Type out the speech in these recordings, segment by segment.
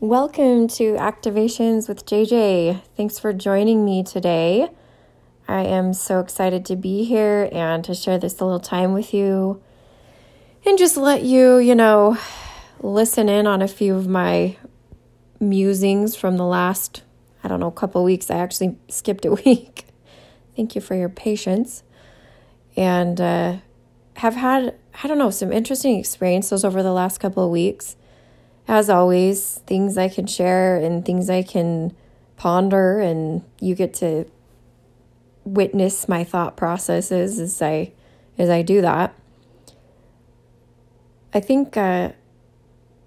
Welcome to Activations with JJ. Thanks for joining me today. I am so excited to be here and to share this little time with you and just let you, you know, listen in on a few of my musings from the last, I don't know, couple weeks. I actually skipped a week. Thank you for your patience. And uh, have had, I don't know, some interesting experiences over the last couple of weeks as always, things I can share and things I can ponder, and you get to witness my thought processes as I as I do that. I think uh,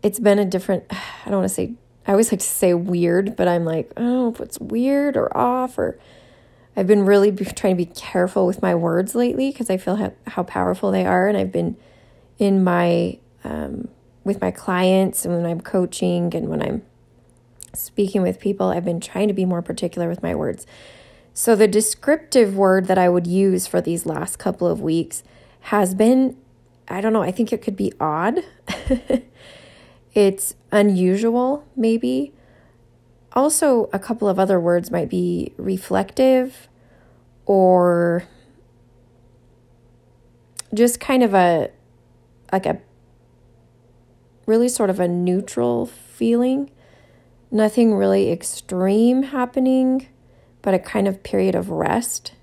it's been a different. I don't want to say. I always like to say weird, but I'm like, I don't know if it's weird or off or. I've been really trying to be careful with my words lately because I feel how, how powerful they are, and I've been in my um, with my clients and when I'm coaching and when I'm speaking with people, I've been trying to be more particular with my words. So, the descriptive word that I would use for these last couple of weeks has been I don't know, I think it could be odd. it's unusual, maybe. Also, a couple of other words might be reflective or just kind of a like a really sort of a neutral feeling. Nothing really extreme happening, but a kind of period of rest.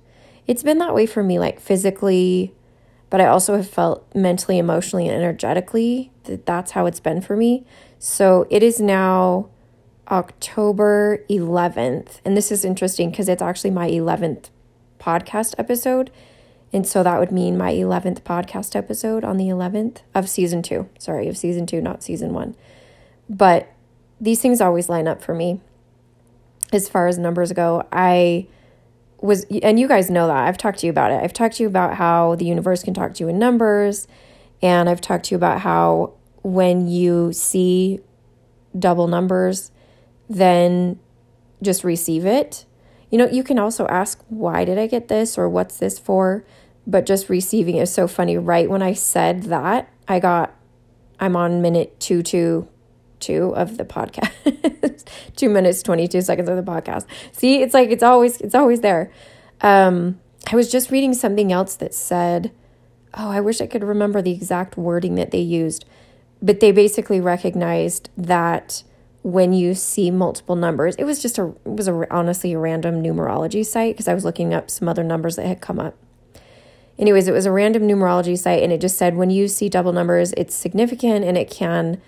It's been that way for me, like physically, but I also have felt mentally, emotionally, and energetically that that's how it's been for me. So it is now October 11th. And this is interesting because it's actually my 11th podcast episode. And so that would mean my 11th podcast episode on the 11th of season two. Sorry, of season two, not season one. But these things always line up for me as far as numbers go. I was, and you guys know that. I've talked to you about it. I've talked to you about how the universe can talk to you in numbers. And I've talked to you about how when you see double numbers, then just receive it. You know, you can also ask, why did I get this or what's this for? but just receiving is so funny. Right when I said that, I got, I'm on minute two, two, two of the podcast, two minutes, 22 seconds of the podcast. See, it's like, it's always, it's always there. Um, I was just reading something else that said, oh, I wish I could remember the exact wording that they used, but they basically recognized that when you see multiple numbers, it was just a, it was a, honestly a random numerology site because I was looking up some other numbers that had come up anyways, it was a random numerology site and it just said when you see double numbers, it's significant and it can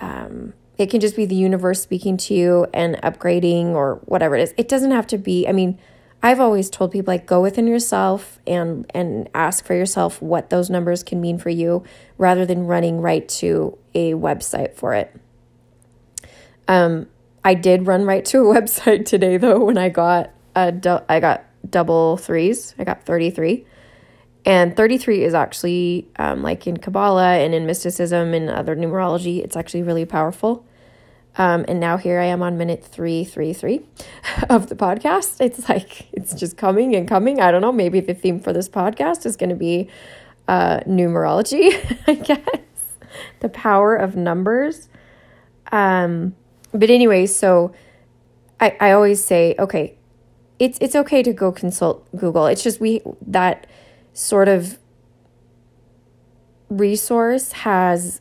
um, it can just be the universe speaking to you and upgrading or whatever it is. It doesn't have to be, I mean, I've always told people like go within yourself and and ask for yourself what those numbers can mean for you rather than running right to a website for it. Um I did run right to a website today though when I got a I got double threes. I got 33. And 33 is actually, um, like in Kabbalah and in mysticism and other numerology, it's actually really powerful. Um, and now here I am on minute 333 of the podcast. It's like, it's just coming and coming. I don't know. Maybe the theme for this podcast is going to be uh, numerology, I guess. The power of numbers. Um, but anyway, so I, I always say, okay, it's it's okay to go consult Google. It's just we that sort of resource has,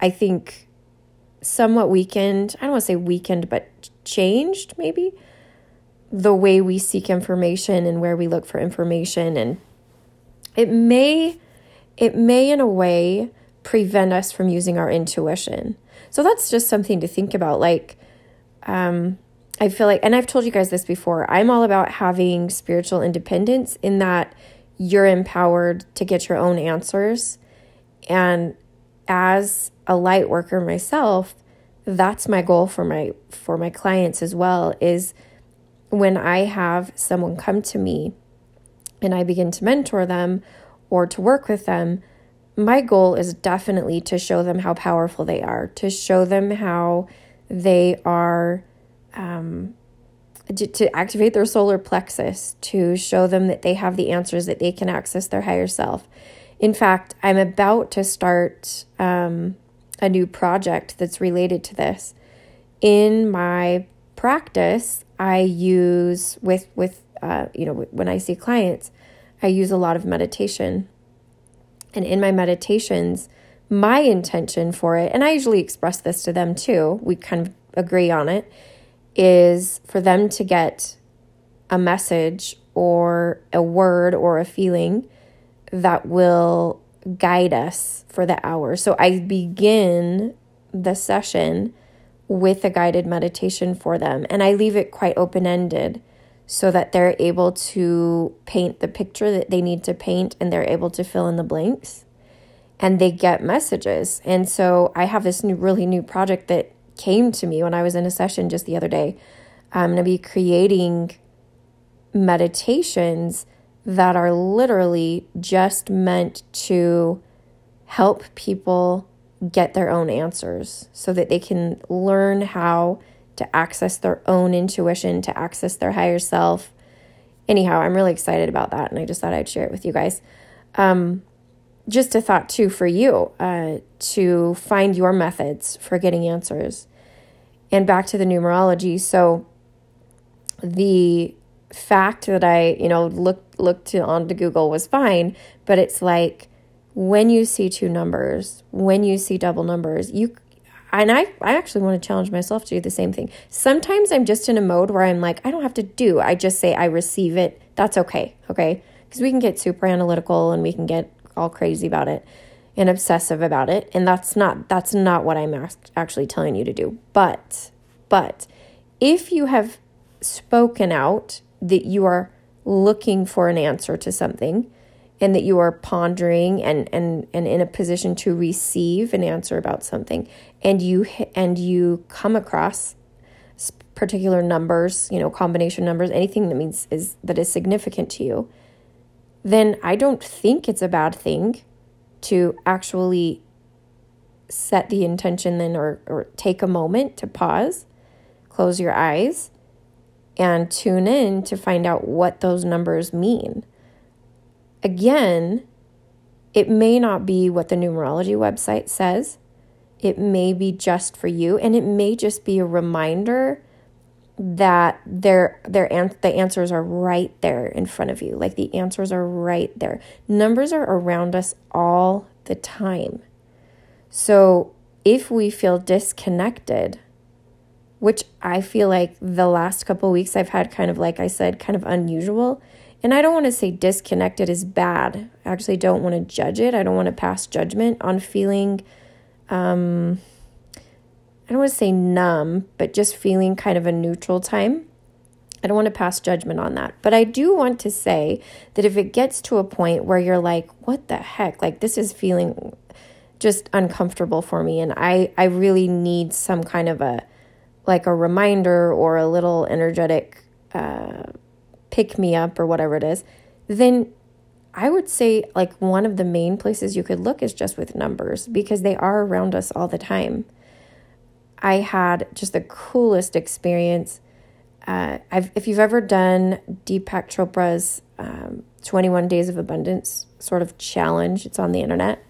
I think, somewhat weakened. I don't want to say weakened, but changed maybe the way we seek information and where we look for information and it may it may in a way prevent us from using our intuition so that's just something to think about like um i feel like and i've told you guys this before i'm all about having spiritual independence in that you're empowered to get your own answers. And as a light worker myself, that's my goal for my for my clients as well is when I have someone come to me and I begin to mentor them or to work with them, my goal is definitely to show them how powerful they are, to show them how they are um, to, to activate their solar plexus to show them that they have the answers that they can access their higher self. In fact, I'm about to start um, a new project that's related to this. in my practice, I use with with uh, you know when I see clients, I use a lot of meditation. And in my meditations, my intention for it, and I usually express this to them too, we kind of agree on it, is for them to get a message or a word or a feeling that will guide us for the hour. So I begin the session with a guided meditation for them, and I leave it quite open ended so that they're able to paint the picture that they need to paint and they're able to fill in the blanks and they get messages. And so I have this new, really new project that came to me when I was in a session just the other day. I'm going to be creating meditations that are literally just meant to help people get their own answers so that they can learn how to access their own intuition, to access their higher self. Anyhow, I'm really excited about that, and I just thought I'd share it with you guys. Um, just a thought, too, for you uh, to find your methods for getting answers. And back to the numerology. So, the fact that I, you know, looked looked onto Google was fine, but it's like when you see two numbers, when you see double numbers, you and I, I actually want to challenge myself to do the same thing. Sometimes I'm just in a mode where I'm like, I don't have to do. I just say I receive it. That's okay. Okay. Because we can get super analytical and we can get all crazy about it and obsessive about it. And that's not that's not what I'm actually telling you to do. But but if you have spoken out that you are looking for an answer to something, and that you are pondering and and and in a position to receive an answer about something and you and you come across particular numbers you know combination numbers anything that means is that is significant to you then i don't think it's a bad thing to actually set the intention then or or take a moment to pause close your eyes and tune in to find out what those numbers mean Again, it may not be what the numerology website says. It may be just for you, and it may just be a reminder that their their the answers are right there in front of you. Like the answers are right there. Numbers are around us all the time. So if we feel disconnected, which I feel like the last couple weeks I've had kind of like I said, kind of unusual and I don't want to say disconnected is bad. I actually don't want to judge it. I don't want to pass judgment on feeling, um, I don't want to say numb, but just feeling kind of a neutral time. I don't want to pass judgment on that. But I do want to say that if it gets to a point where you're like, what the heck? Like, this is feeling just uncomfortable for me. And I, I really need some kind of a, like a reminder or a little energetic, uh, pick me up or whatever it is, then I would say like one of the main places you could look is just with numbers because they are around us all the time. I had just the coolest experience. Uh, I've, if you've ever done Deepak Chopra's um, 21 Days of Abundance sort of challenge, it's on the internet.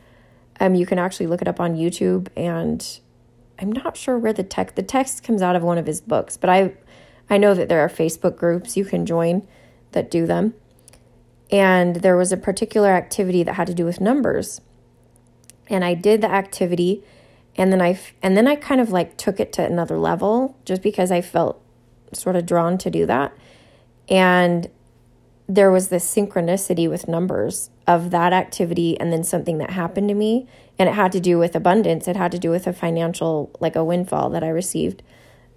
Um, you can actually look it up on YouTube, and I'm not sure where the text the text comes out of one of his books, but I I know that there are Facebook groups you can join that do them. And there was a particular activity that had to do with numbers. And I did the activity and then I and then I kind of like took it to another level just because I felt sort of drawn to do that. And there was this synchronicity with numbers of that activity and then something that happened to me and it had to do with abundance it had to do with a financial like a windfall that i received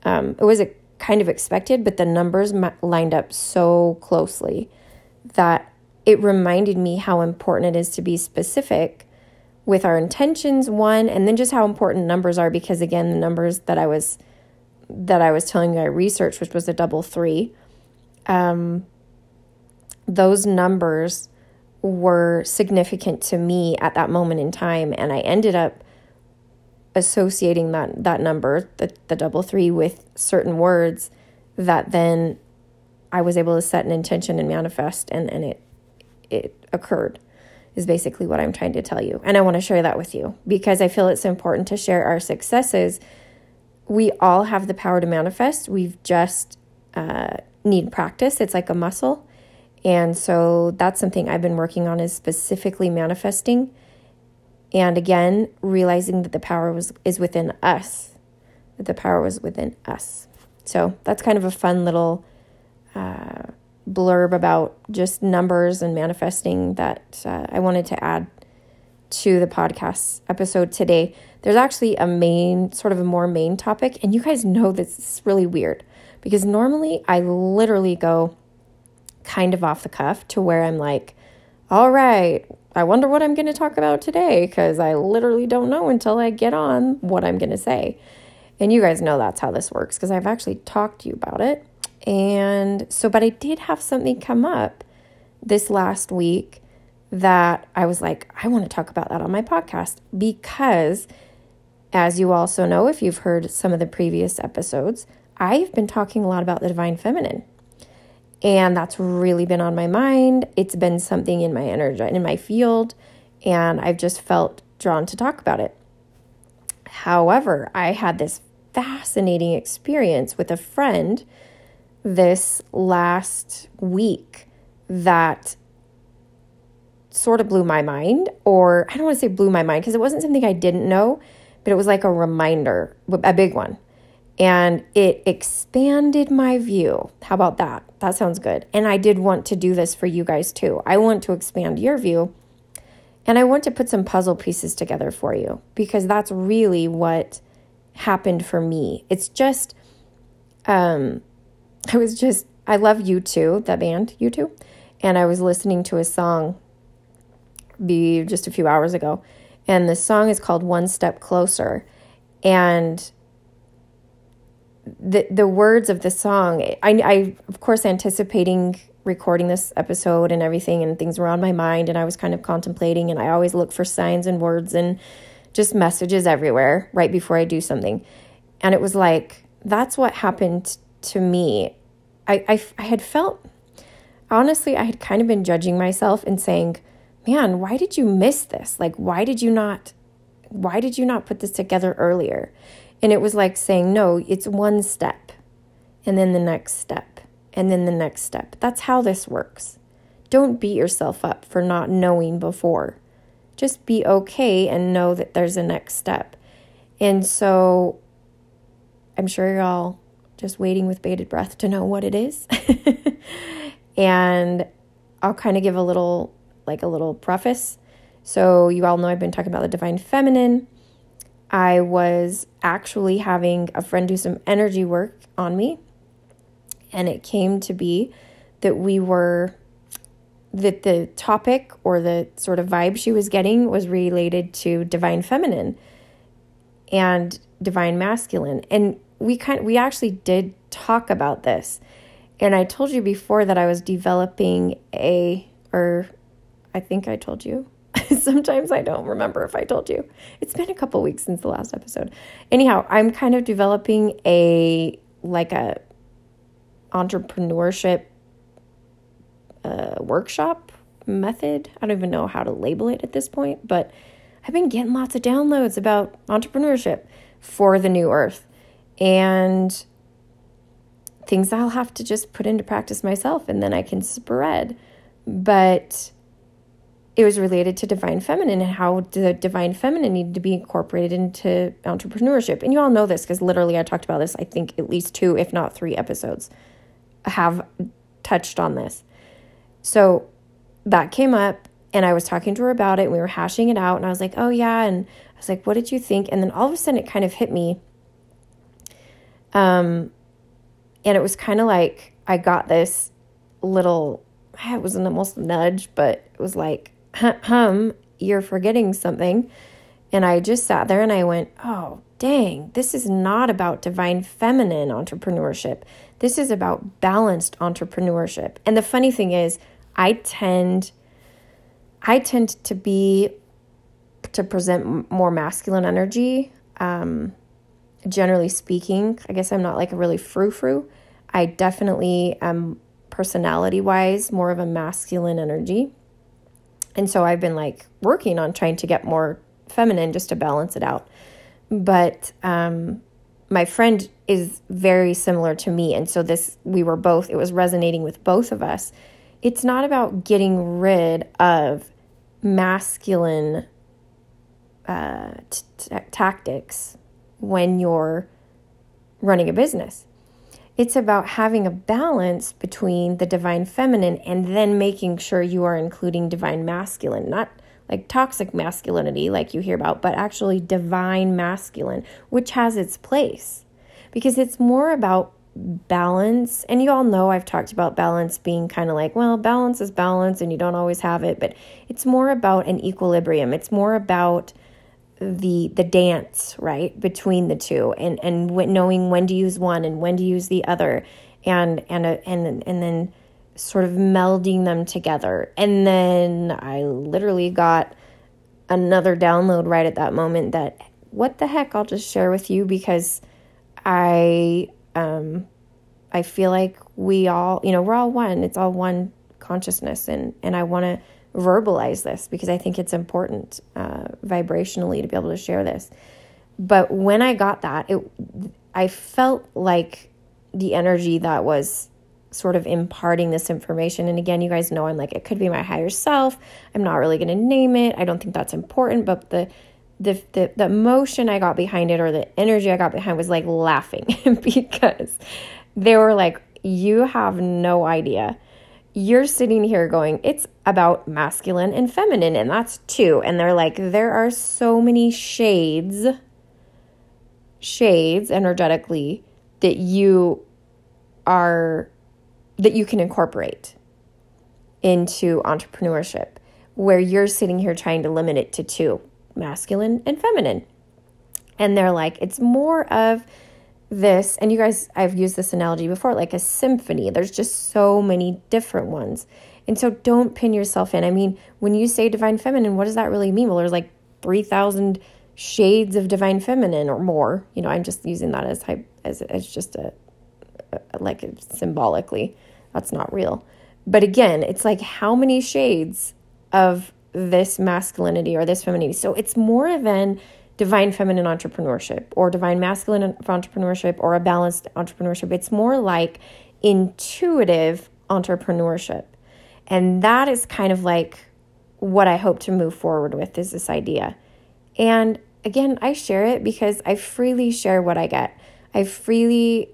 um, it was a kind of expected, but the numbers lined up so closely that it reminded me how important it is to be specific with our intentions one and then just how important numbers are because again the numbers that I was that I was telling you I researched which was a double three um those numbers were significant to me at that moment in time and I ended up associating that that number, the, the double three, with certain words that then I was able to set an intention and manifest and, and it it occurred is basically what I'm trying to tell you. And I want to share that with you because I feel it's important to share our successes we all have the power to manifest. We've just uh, need practice. It's like a muscle. And so that's something I've been working on is specifically manifesting. And again, realizing that the power was is within us. That the power was within us. So that's kind of a fun little uh, blurb about just numbers and manifesting that uh, I wanted to add to the podcast episode today. There's actually a main, sort of a more main topic, and you guys know this is really weird because normally I literally go kind of off the cuff to where I'm like, all right, I wonder what I'm going to talk about today because I literally don't know until I get on what I'm going to say. And you guys know that's how this works because I've actually talked to you about it. And so, but I did have something come up this last week that I was like, I want to talk about that on my podcast because, as you also know, if you've heard some of the previous episodes, I've been talking a lot about the divine feminine. And that's really been on my mind. It's been something in my energy, in my field, and I've just felt drawn to talk about it. However, I had this fascinating experience with a friend this last week that sort of blew my mind, or I don't want to say blew my mind because it wasn't something I didn't know, but it was like a reminder, a big one. And it expanded my view. How about that? That sounds good. And I did want to do this for you guys too. I want to expand your view and I want to put some puzzle pieces together for you because that's really what happened for me. It's just, um, I was just, I love U2, that band, U2. And I was listening to a song be just a few hours ago. And the song is called One Step Closer. And the the words of the song, I, I of course anticipating recording this episode and everything, and things were on my mind, and I was kind of contemplating, and I always look for signs and words and just messages everywhere right before I do something. And it was like, that's what happened to me. I, I, I had felt, honestly, I had kind of been judging myself and saying, man, why did you miss this? Like, why did you not, why did you not put this together earlier? And it was like saying, no, it's one step and then the next step and then the next step. That's how this works. Don't beat yourself up for not knowing before. Just be okay and know that there's a next step. And so I'm sure you're all just waiting with bated breath to know what it is. and I'll kind of give a little, like a little preface. So, you all know I've been talking about the divine feminine. I was actually having a friend do some energy work on me, and it came to be that we were that the topic or the sort of vibe she was getting was related to divine feminine and divine masculine. And we kind we actually did talk about this. And I told you before that I was developing a or I think I told you. Sometimes I don't remember if I told you. It's been a couple weeks since the last episode. Anyhow, I'm kind of developing a like a entrepreneurship uh, workshop method. I don't even know how to label it at this point, but I've been getting lots of downloads about entrepreneurship for the new earth and things I'll have to just put into practice myself and then I can spread. But it was related to divine feminine and how the divine feminine needed to be incorporated into entrepreneurship. And you all know this because literally I talked about this, I think, at least two, if not three episodes have touched on this. So that came up and I was talking to her about it and we were hashing it out and I was like, "Oh yeah." And I was like, "What did you think?" And then all of a sudden it kind of hit me. Um and it was kind of like I got this little it was almost a nudge, but it was like, "Hum, you're forgetting something." And I just sat there and I went, "Oh, dang, this is not about divine feminine entrepreneurship. This is about balanced entrepreneurship." And the funny thing is, I tend I tend to be to present more masculine energy. Um, generally speaking, I guess I'm not like a really frou frou. I definitely am personality wise more of a masculine energy. And so I've been like working on trying to get more feminine just to balance it out. But um, my friend is very similar to me. And so this, we were both, it was resonating with both of us. It's not about getting rid of masculine uh, t- t- tactics when you're running a business. It's about having a balance between the divine feminine and then making sure you are including divine masculine, not like toxic masculinity, like you hear about, but actually divine masculine, which has its place because it's more about balance. And you all know I've talked about balance being kind of like, well, balance is balance and you don't always have it, but it's more about an equilibrium. It's more about the the dance right between the two and and knowing when to use one and when to use the other and and uh, and and then sort of melding them together. And then I literally got another download right at that moment that what the heck I'll just share with you because I um I feel like we all, you know, we're all one. It's all one consciousness and and I want to verbalize this because I think it's important uh, vibrationally to be able to share this. But when I got that, it I felt like the energy that was sort of imparting this information. And again, you guys know I'm like, it could be my higher self. I'm not really going to name it. I don't think that's important, but the the, the the emotion I got behind it or the energy I got behind was like laughing because they were like, You have no idea. You're sitting here going, It's about masculine and feminine, and that's two. And they're like, There are so many shades, shades energetically that you are that you can incorporate into entrepreneurship where you're sitting here trying to limit it to two masculine and feminine. And they're like, it's more of this, and you guys, I've used this analogy before, like a symphony. There's just so many different ones. And so don't pin yourself in. I mean, when you say divine feminine, what does that really mean? Well, there's like 3,000 shades of divine feminine or more. You know, I'm just using that as as as just a, a like symbolically. That's not real. But again, it's like how many shades of this masculinity or this femininity. So it's more than divine feminine entrepreneurship or divine masculine entrepreneurship or a balanced entrepreneurship. It's more like intuitive entrepreneurship. And that is kind of like what I hope to move forward with is this idea. And again, I share it because I freely share what I get. I freely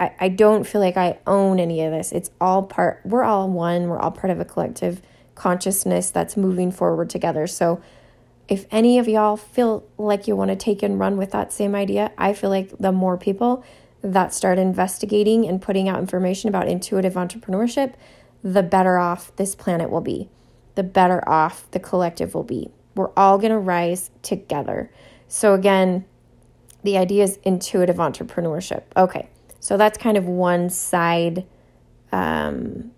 I, I don't feel like I own any of this. It's all part we're all one, we're all part of a collective consciousness that's moving forward together. So if any of y'all feel like you want to take and run with that same idea, I feel like the more people that start investigating and putting out information about intuitive entrepreneurship, the better off this planet will be, the better off the collective will be. We're all going to rise together. So, again, the idea is intuitive entrepreneurship. Okay, so that's kind of one side um,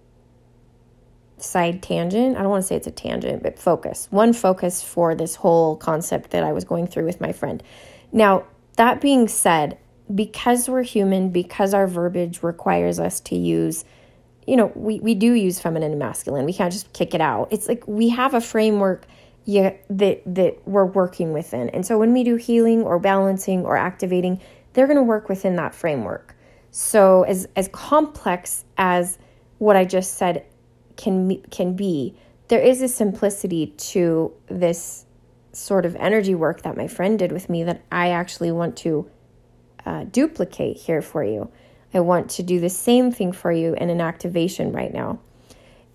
side tangent. I don't want to say it's a tangent, but focus. One focus for this whole concept that I was going through with my friend. Now, that being said, because we're human, because our verbiage requires us to use, you know, we, we do use feminine and masculine. We can't just kick it out. It's like we have a framework yeah, that that we're working within. And so when we do healing or balancing or activating, they're going to work within that framework. So as as complex as what I just said can can be, there is a simplicity to this sort of energy work that my friend did with me that I actually want to uh, duplicate here for you. I want to do the same thing for you in an activation right now.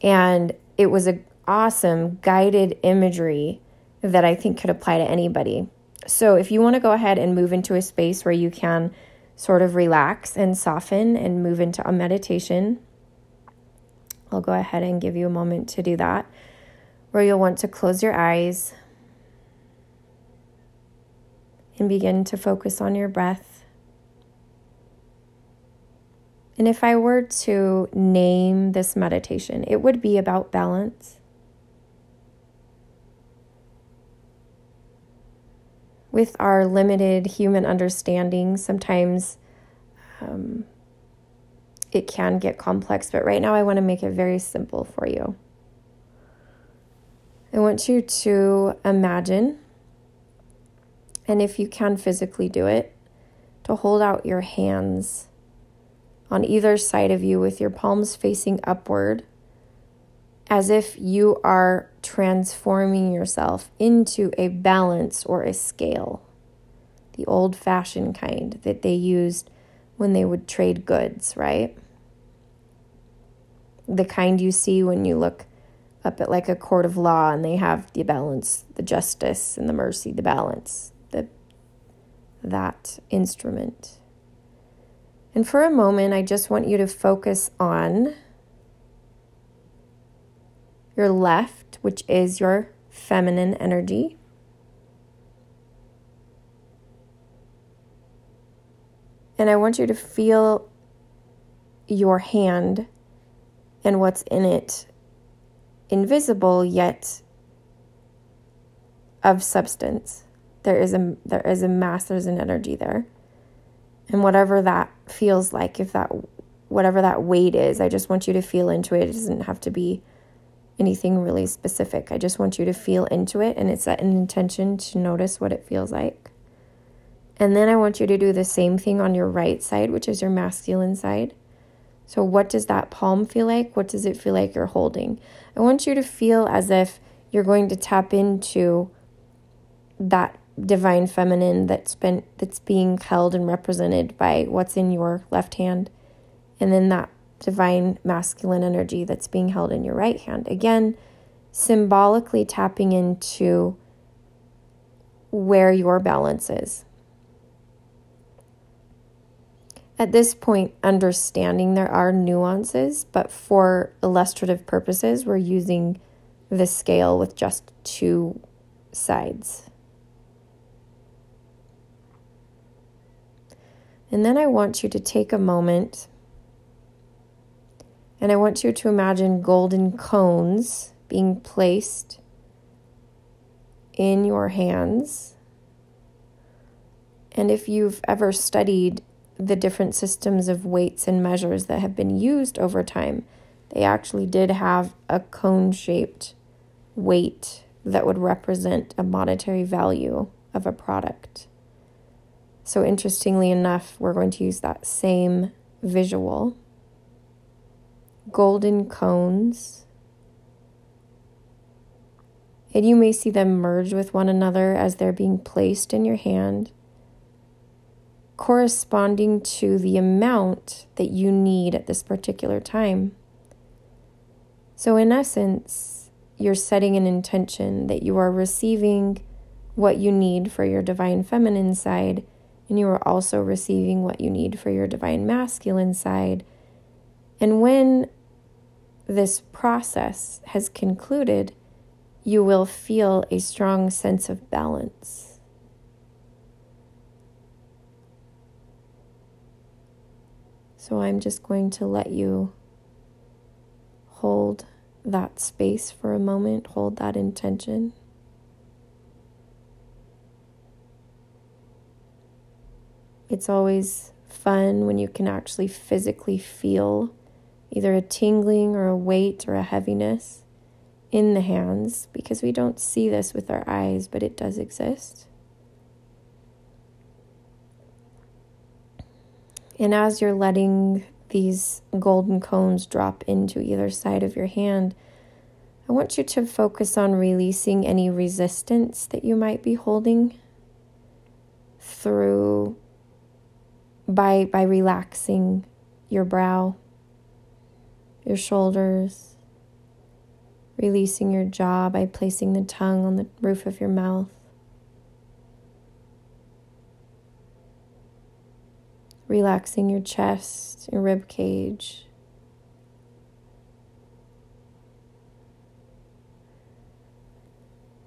And it was a awesome guided imagery that I think could apply to anybody. So if you want to go ahead and move into a space where you can sort of relax and soften and move into a meditation I'll go ahead and give you a moment to do that, where you'll want to close your eyes and begin to focus on your breath. And if I were to name this meditation, it would be about balance. With our limited human understanding, sometimes um, it can get complex, but right now I want to make it very simple for you. I want you to imagine, and if you can physically do it, to hold out your hands on either side of you with your palms facing upward, as if you are transforming yourself into a balance or a scale, the old fashioned kind that they used when they would trade goods, right? The kind you see when you look up at like a court of law and they have the balance, the justice and the mercy, the balance, the that instrument. And for a moment, I just want you to focus on your left, which is your feminine energy. And I want you to feel your hand and what's in it invisible yet of substance. There is a there is a mass, there's an energy there. And whatever that feels like, if that whatever that weight is, I just want you to feel into it. It doesn't have to be anything really specific. I just want you to feel into it and it's an intention to notice what it feels like. And then I want you to do the same thing on your right side, which is your masculine side. So, what does that palm feel like? What does it feel like you're holding? I want you to feel as if you're going to tap into that divine feminine that's been that's being held and represented by what's in your left hand and then that divine masculine energy that's being held in your right hand again symbolically tapping into where your balance is at this point, understanding there are nuances, but for illustrative purposes, we're using the scale with just two sides. And then I want you to take a moment and I want you to imagine golden cones being placed in your hands. And if you've ever studied the different systems of weights and measures that have been used over time, they actually did have a cone shaped weight that would represent a monetary value of a product. So, interestingly enough, we're going to use that same visual. Golden cones. And you may see them merge with one another as they're being placed in your hand corresponding to the amount that you need at this particular time. So, in essence, you're setting an intention that you are receiving what you need for your divine feminine side, and you are also receiving what you need for your divine masculine side. And when this process has concluded, you will feel a strong sense of balance. So I'm just going to let you hold that space for a moment, hold that intention. It's always fun when you can actually physically feel either a tingling or a weight or a heaviness in the hands because we don't see this with our eyes, but it does exist. And as you're letting these golden cones drop into either side of your hand, I want you to focus on releasing any resistance that you might be holding through by by relaxing your brow, your shoulders, releasing your jaw by placing the tongue on the roof of your mouth. Relaxing your chest, your rib cage.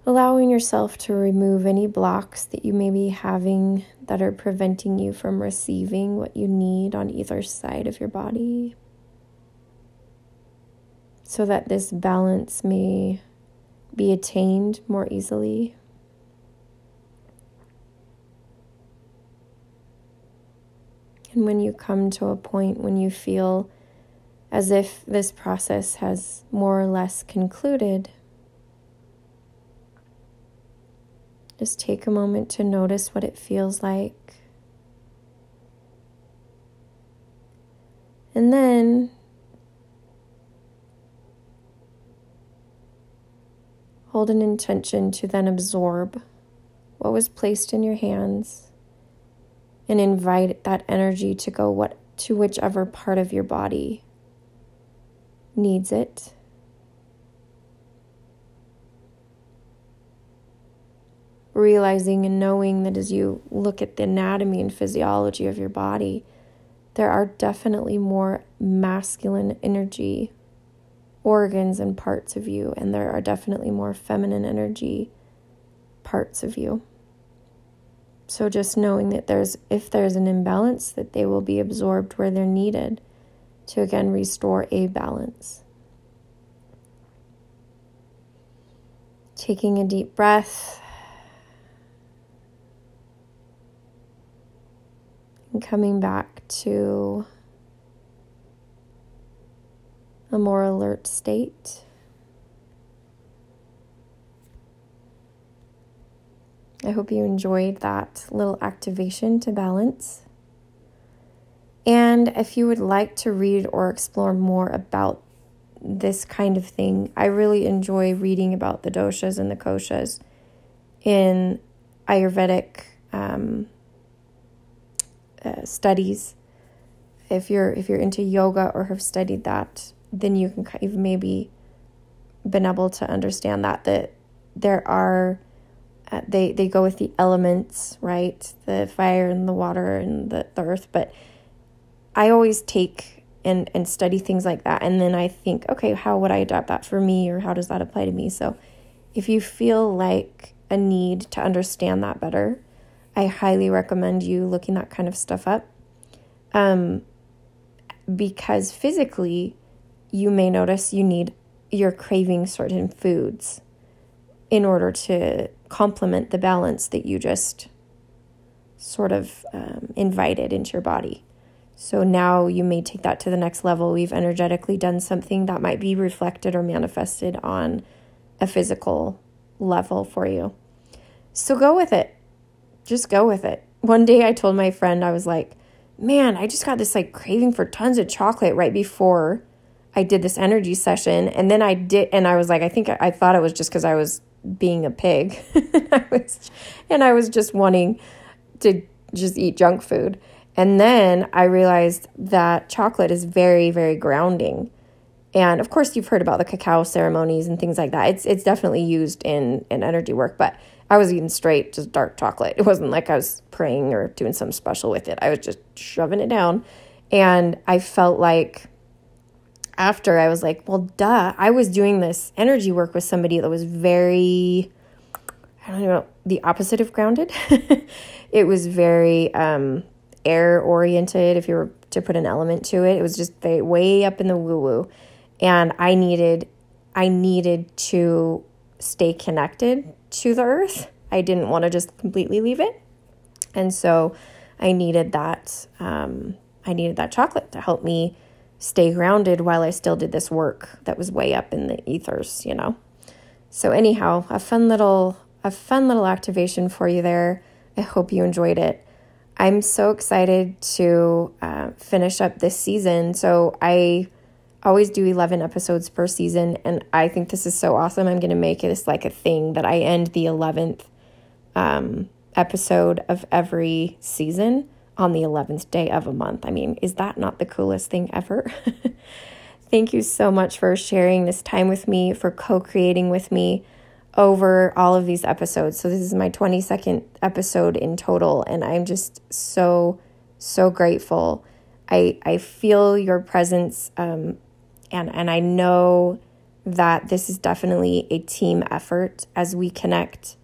Allowing yourself to remove any blocks that you may be having that are preventing you from receiving what you need on either side of your body so that this balance may be attained more easily. And when you come to a point when you feel as if this process has more or less concluded, just take a moment to notice what it feels like. And then hold an intention to then absorb what was placed in your hands and invite that energy to go what to whichever part of your body needs it. Realizing and knowing that as you look at the anatomy and physiology of your body, there are definitely more masculine energy organs and parts of you, and there are definitely more feminine energy parts of you. So just knowing that there's if there's an imbalance that they will be absorbed where they're needed to again restore a balance. Taking a deep breath and coming back to a more alert state. I hope you enjoyed that little activation to balance. And if you would like to read or explore more about this kind of thing, I really enjoy reading about the doshas and the koshas in Ayurvedic um, uh, studies. If you're if you're into yoga or have studied that, then you can kind of maybe been able to understand that that there are uh, they they go with the elements, right? The fire and the water and the, the earth. But I always take and and study things like that, and then I think, okay, how would I adapt that for me, or how does that apply to me? So, if you feel like a need to understand that better, I highly recommend you looking that kind of stuff up. Um, because physically, you may notice you need you're craving certain foods in order to complement the balance that you just sort of um, invited into your body. So now you may take that to the next level. We've energetically done something that might be reflected or manifested on a physical level for you. So go with it. Just go with it. One day I told my friend, I was like, man, I just got this like craving for tons of chocolate right before I did this energy session. And then I did, and I was like, I think I, I thought it was just because I was being a pig. I was, and I was just wanting to just eat junk food. And then I realized that chocolate is very, very grounding. And of course, you've heard about the cacao ceremonies and things like that. It's it's definitely used in in energy work, but I was eating straight just dark chocolate. It wasn't like I was praying or doing something special with it. I was just shoving it down, and I felt like after I was like, well, duh, I was doing this energy work with somebody that was very, I don't know, the opposite of grounded. it was very um, air oriented, if you were to put an element to it. It was just way up in the woo woo. And I needed, I needed to stay connected to the earth. I didn't want to just completely leave it. And so I needed that, um, I needed that chocolate to help me stay grounded while I still did this work that was way up in the ethers, you know. So anyhow, a fun little a fun little activation for you there. I hope you enjoyed it. I'm so excited to uh, finish up this season. So I always do 11 episodes per season, and I think this is so awesome. I'm going to make this like a thing that I end the 11th um, episode of every season on the 11th day of a month. I mean, is that not the coolest thing ever? Thank you so much for sharing this time with me, for co creating with me over all of these episodes. So, this is my 22nd episode in total, and I'm just so, so grateful. I, I feel your presence, um, and, and I know that this is definitely a team effort as we connect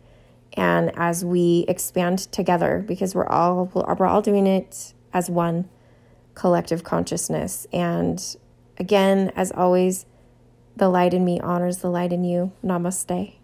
and as we expand together because we're all we're all doing it as one collective consciousness. And again as always the light in me honors the light in you. Namaste